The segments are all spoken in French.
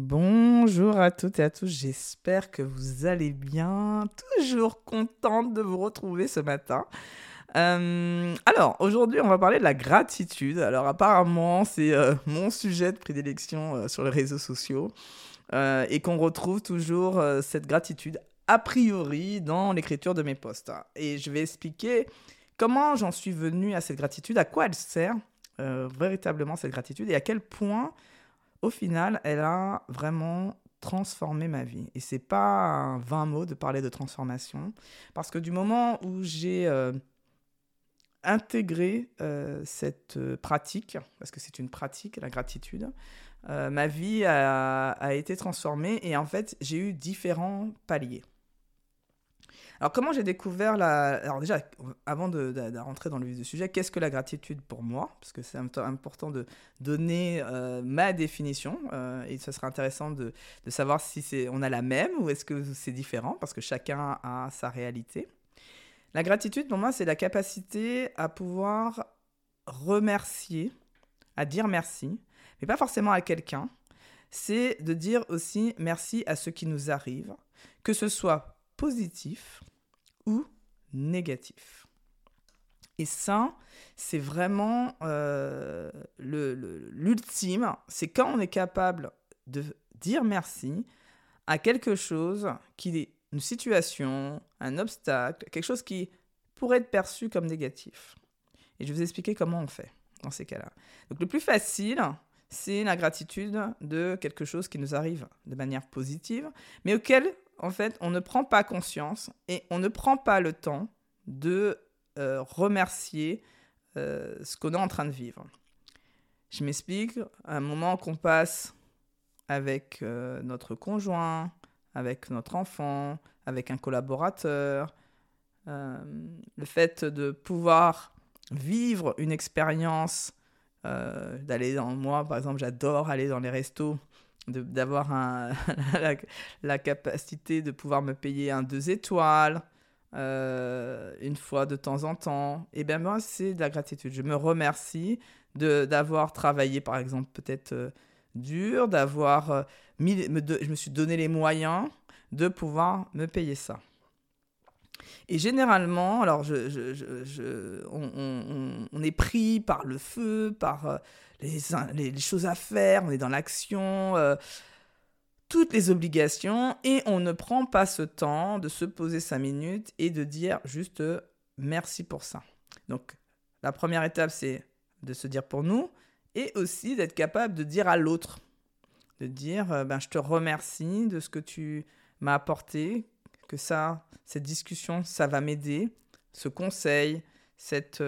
Bonjour à toutes et à tous, j'espère que vous allez bien. Toujours contente de vous retrouver ce matin. Euh, alors, aujourd'hui, on va parler de la gratitude. Alors, apparemment, c'est euh, mon sujet de prédilection euh, sur les réseaux sociaux et qu'on retrouve toujours cette gratitude a priori dans l'écriture de mes posts. Et je vais expliquer comment j'en suis venu à cette gratitude, à quoi elle sert véritablement cette gratitude et à quel point au final, elle a vraiment transformé ma vie. Et c'est pas un vain mot de parler de transformation, parce que du moment où j'ai euh, intégré euh, cette euh, pratique, parce que c'est une pratique, la gratitude, ma vie a, a, été transformée et en fait, j'ai eu différents paliers. Alors, comment j'ai découvert la. Alors, déjà, avant de, rentrer dans le vif du sujet, qu'est-ce que la gratitude pour moi? Parce que c'est important de donner euh, ma définition euh, et ce serait intéressant de, savoir si on a la même ou est-ce que c'est différent parce que chacun a sa réalité. La gratitude, pour moi, c'est la capacité à pouvoir remercier, à dire merci, mais pas forcément à quelqu'un. C'est de dire aussi merci à ce qui nous arrive, que ce soit positif ou négatif. Et ça, c'est vraiment euh, l'ultime, c'est quand on est capable de dire merci à quelque chose qui est une situation, un obstacle, quelque chose qui pourrait être perçu comme négatif. Et je vais vous expliquer comment on fait dans ces cas-là. Donc le plus facile, c'est la gratitude de quelque chose qui nous arrive de manière positive, mais auquel en fait, on ne prend pas conscience et on ne prend pas le temps de euh, remercier euh, ce qu'on est en train de vivre. Je m'explique, un moment qu'on passe avec euh, notre conjoint, avec notre enfant, avec un collaborateur, le fait de pouvoir vivre une expérience, d'aller dans moi, par exemple, j'adore aller dans les restos d'avoir la, la, capacité de pouvoir me payer un deux étoiles euh, une fois de temps en temps, et bien moi, c'est de la gratitude. Je me remercie d'avoir travaillé, par exemple, peut-être euh, dur, d'avoir euh, mis, je me suis donné les moyens de pouvoir me payer ça. Et généralement, alors on, est pris par le feu, par les, les, choses à faire, on est dans l'action, euh, toutes les obligations, et on ne prend pas ce temps de se poser cinq minutes et de dire juste euh, merci pour ça. Donc la première étape, c'est de se dire pour nous, et aussi d'être capable de dire à l'autre, de dire euh, ben, je te remercie de ce que tu m'as apporté, que ça, cette discussion, ça va m'aider, ce conseil, cette,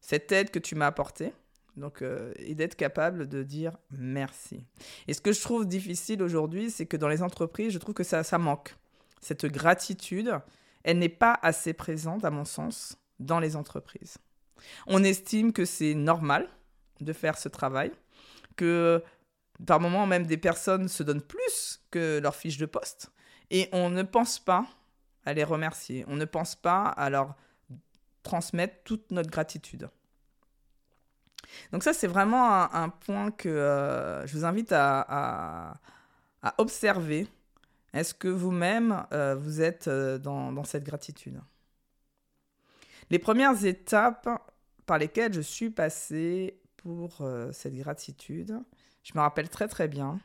cette aide que tu m'as apportée. Donc, euh, et d'être capable de dire merci. Et ce que je trouve difficile aujourd'hui, c'est que dans les entreprises, je trouve que ça, ça manque. Cette gratitude, elle n'est pas assez présente, à mon sens, dans les entreprises. On estime que c'est normal de faire ce travail, que par moments même des personnes se donnent plus que leur fiche de poste, et on ne pense pas à les remercier, on ne pense pas à leur transmettre toute notre gratitude. Donc ça, c'est vraiment un, point que euh, je vous invite à, observer. Est-ce que vous-même, euh, vous êtes euh, dans, cette gratitude? Les premières étapes par lesquelles je suis passée pour cette gratitude, je me rappelle très très bien,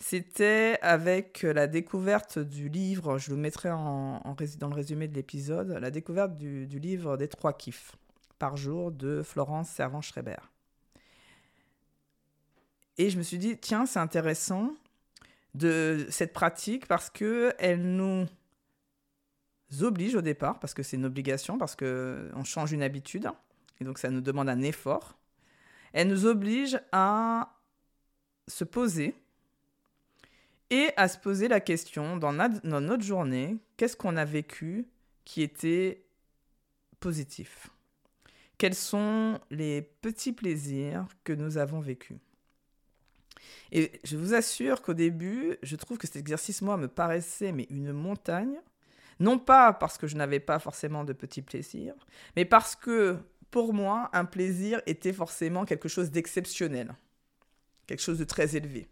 c'était avec la découverte du livre, je le mettrai en, dans le résumé de l'épisode, la découverte du, livre des trois kiffs par jour de Florence Servan-Schreiber. Et je me suis dit, tiens, c'est intéressant de cette pratique parce que elle nous oblige au départ, parce que c'est une obligation, parce qu'on change une habitude, et donc ça nous demande un effort. Elle nous oblige à se poser et à se poser la question dans, notre journée, qu'est-ce qu'on a vécu qui était positif? Quels sont les petits plaisirs que nous avons vécus? Et je vous assure qu'au début, je trouve que cet exercice, moi, me paraissait mais une montagne. Non pas parce que je n'avais pas forcément de petits plaisirs, mais parce que pour moi, un plaisir était forcément quelque chose d'exceptionnel. Quelque chose de très élevé.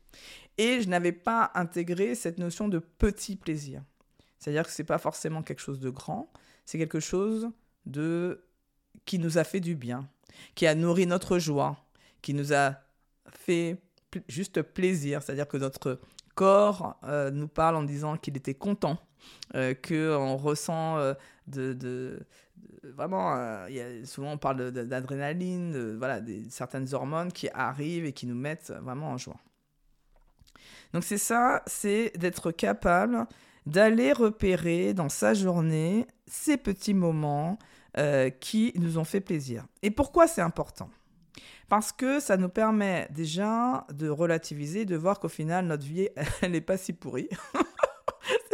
Et je n'avais pas intégré cette notion de petit plaisir. C'est-à-dire que ce n'est pas forcément quelque chose de grand, c'est quelque chose de qui nous a fait du bien, qui a nourri notre joie, qui nous a fait juste plaisir, c'est-à-dire que notre corps euh, nous parle en disant qu'il était content, euh, qu'on ressent euh, de, vraiment, euh, souvent on parle d'adrénaline, voilà, des, certaines hormones qui arrivent et qui nous mettent vraiment en joie. Donc c'est ça, c'est d'être capable d'aller repérer dans sa journée ces petits moments qui nous ont fait plaisir. Et pourquoi c'est important? Parce que ça nous permet déjà de relativiser, de voir qu'au final, notre vie, elle n'est pas si pourrie.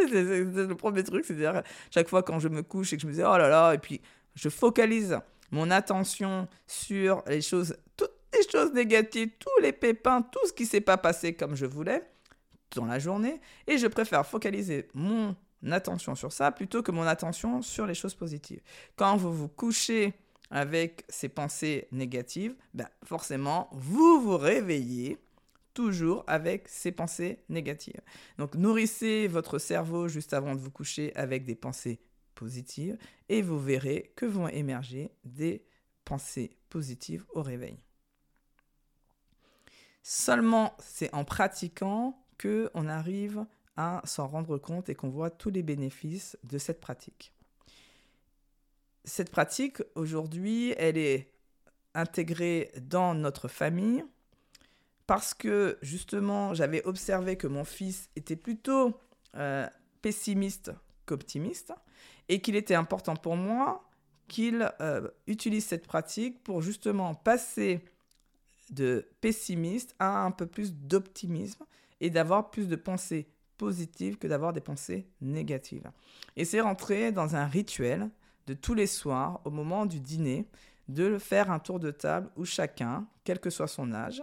c'est le premier truc, c'est-à-dire chaque fois quand je me couche et que je me dis oh là là, et puis je focalise mon attention sur les choses, toutes les choses négatives, tous les pépins, tout ce qui s'est pas passé comme je voulais dans la journée, et je préfère focaliser mon attention sur ça plutôt que mon attention sur les choses positives. Quand vous vous couchez avec ces pensées négatives, ben forcément, vous vous réveillez toujours avec ces pensées négatives. Donc nourrissez votre cerveau juste avant de vous coucher avec des pensées positives et vous verrez que vont émerger des pensées positives au réveil. Seulement, c'est en pratiquant que on arrive à s'en rendre compte et qu'on voit tous les bénéfices de cette pratique cette pratique, aujourd'hui, elle est intégrée dans notre famille parce que justement, j'avais observé que mon fils était plutôt euh, pessimiste qu'optimiste et qu'il était important pour moi qu'il euh, utilise cette pratique pour justement passer de pessimiste à un peu plus d'optimisme et d'avoir plus de pensées positives que d'avoir des pensées négatives. Et c'est rentrer dans un rituel de tous les soirs, au moment du dîner, de faire un tour de table où chacun, quel que soit son âge,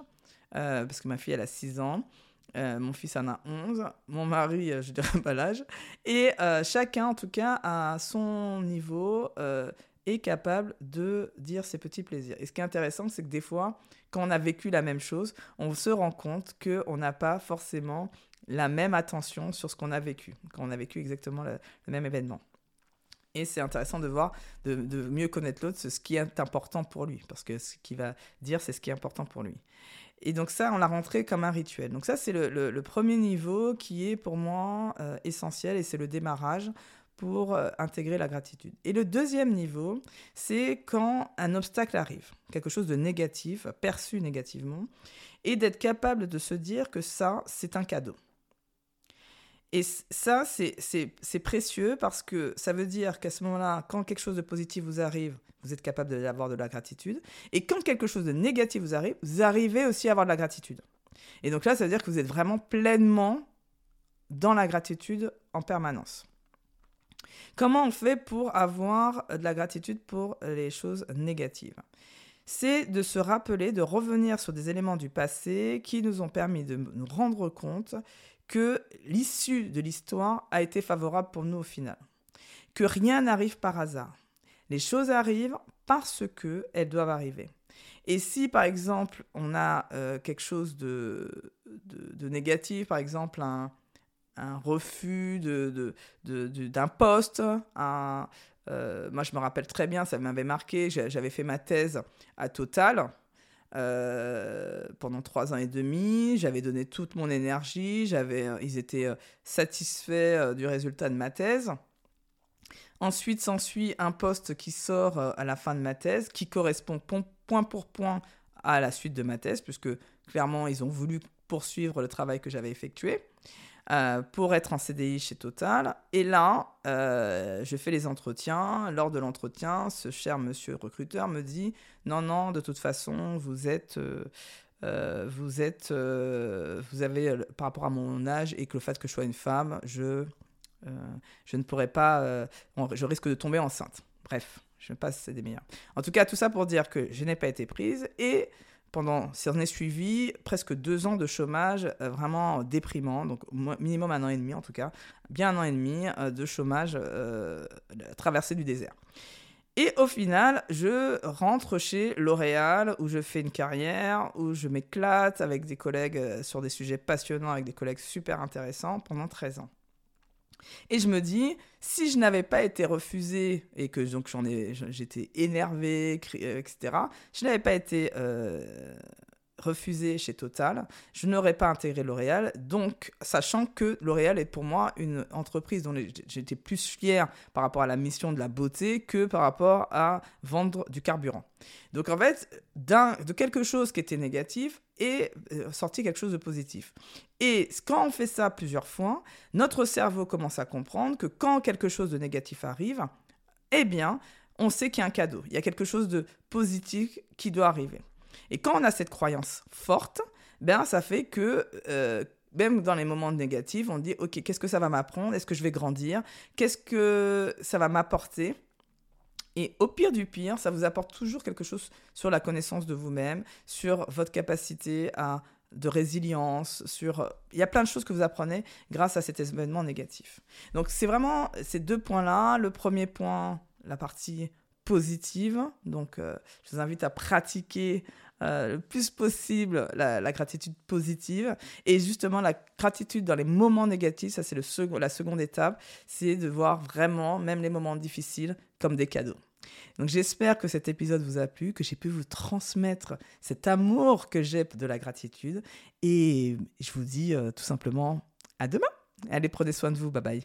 euh, parce que ma fille elle a 6 ans, euh, mon fils en a 11, mon mari, euh, je dirais pas l'âge, et chacun en tout cas à son niveau est capable de dire ses petits plaisirs. Et ce qui est intéressant, c'est que des fois, quand on a vécu la même chose, on se rend compte qu'on n'a pas forcément la même attention sur ce qu'on a vécu, quand on a vécu exactement le même événement. Et c'est intéressant de voir, de, mieux connaître l'autre, ce qui est important pour lui. Parce que ce qu'il va dire, c'est ce qui est important pour lui. Et donc ça, on l'a rentré comme un rituel. Donc ça, c'est le, premier niveau qui est pour moi euh, essentiel et c'est le démarrage pour euh, intégrer la gratitude. Et le deuxième niveau, c'est quand un obstacle arrive, quelque chose de négatif, perçu négativement, et d'être capable de se dire que ça, c'est un cadeau. Et ça, c'est précieux parce que ça veut dire qu'à ce moment-là, quand quelque chose de positif vous arrive, vous êtes capable d'avoir de la gratitude. Et quand quelque chose de négatif vous arrive, vous arrivez aussi à avoir de la gratitude. Et donc là, ça veut dire que vous êtes vraiment pleinement dans la gratitude en permanence. Comment on fait pour avoir de la gratitude pour les choses négatives? C'est de se rappeler, de revenir sur des éléments du passé qui nous ont permis de nous rendre compte que l'issue de l'histoire a été favorable pour nous au final. Que rien n'arrive par hasard. Les choses arrivent parce que elles doivent arriver. Et si, par exemple, on a euh, quelque chose de, de, négatif, par exemple un, refus d'un de, de, poste, euh, moi je me rappelle très bien, ça m'avait marqué, j'avais fait ma thèse à Total, euh, pendant trois ans et demi. J'avais donné toute mon énergie. J'avais, euh, ils étaient euh, satisfaits du résultat de ma thèse. Ensuite s'ensuit un poste qui sort à la fin de ma thèse, qui correspond point pour point à la suite de ma thèse, puisque clairement ils ont voulu poursuivre le travail que j'avais effectué. Euh, pour être en CDI chez Total. Et là, euh, je fais les entretiens. Lors de l'entretien, ce cher monsieur recruteur me dit Non, non, de toute façon, vous êtes. Euh, vous êtes. vous avez, par rapport à mon âge et que le fait que je sois une femme, je, je ne pourrais pas. je risque de tomber enceinte. Bref, je passe, c'est des meilleurs. En tout cas, tout ça pour dire que je n'ai pas été prise et pendant, s'en est suivi presque deux ans de chômage euh, vraiment déprimant, donc minimum un an et demi en tout cas, bien un an et demi euh, de chômage euh, traversé du désert. Et au final, je rentre chez L'Oréal où je fais une carrière, où je m'éclate avec des collègues sur des sujets passionnants, avec des collègues super intéressants pendant 13 ans. Et je me dis, si je n'avais pas été refusée et que donc j'en ai, j'étais énervée, etc., je n'avais pas été euh, refusé chez Total, je n'aurais pas intégré L'Oréal. Donc, sachant que L'Oréal est pour moi une entreprise dont j'étais plus fier par rapport à la mission de la beauté que par rapport à vendre du carburant. Donc, en fait, de quelque chose qui était négatif est euh, sorti quelque chose de positif. Et quand on fait ça plusieurs fois, notre cerveau commence à comprendre que quand quelque chose de négatif arrive, eh bien, on sait qu'il y a un cadeau, il y a quelque chose de positif qui doit arriver. Et quand on a cette croyance forte, ben ça fait que euh, même dans les moments négatifs, on dit ok, qu'est-ce que ça va m'apprendre? Est-ce que je vais grandir? Qu'est-ce que ça va m'apporter? Et au pire du pire, ça vous apporte toujours quelque chose sur la connaissance de vous-même, sur votre capacité à, de résilience, sur... Il y a plein de choses que vous apprenez grâce à cet événement négatif. Donc c'est vraiment ces deux points-là. Le premier point, la partie positive. Donc euh, je vous invite à pratiquer euh, le plus possible la, gratitude positive. Et justement, la gratitude dans les moments négatifs, ça c'est la seconde étape, c'est de voir vraiment, même les moments difficiles, comme des cadeaux. Donc j'espère que cet épisode vous a plu, que j'ai pu vous transmettre cet amour que j'ai de la gratitude. Et je vous dis euh, tout simplement à demain. Allez, prenez soin de vous. Bye bye.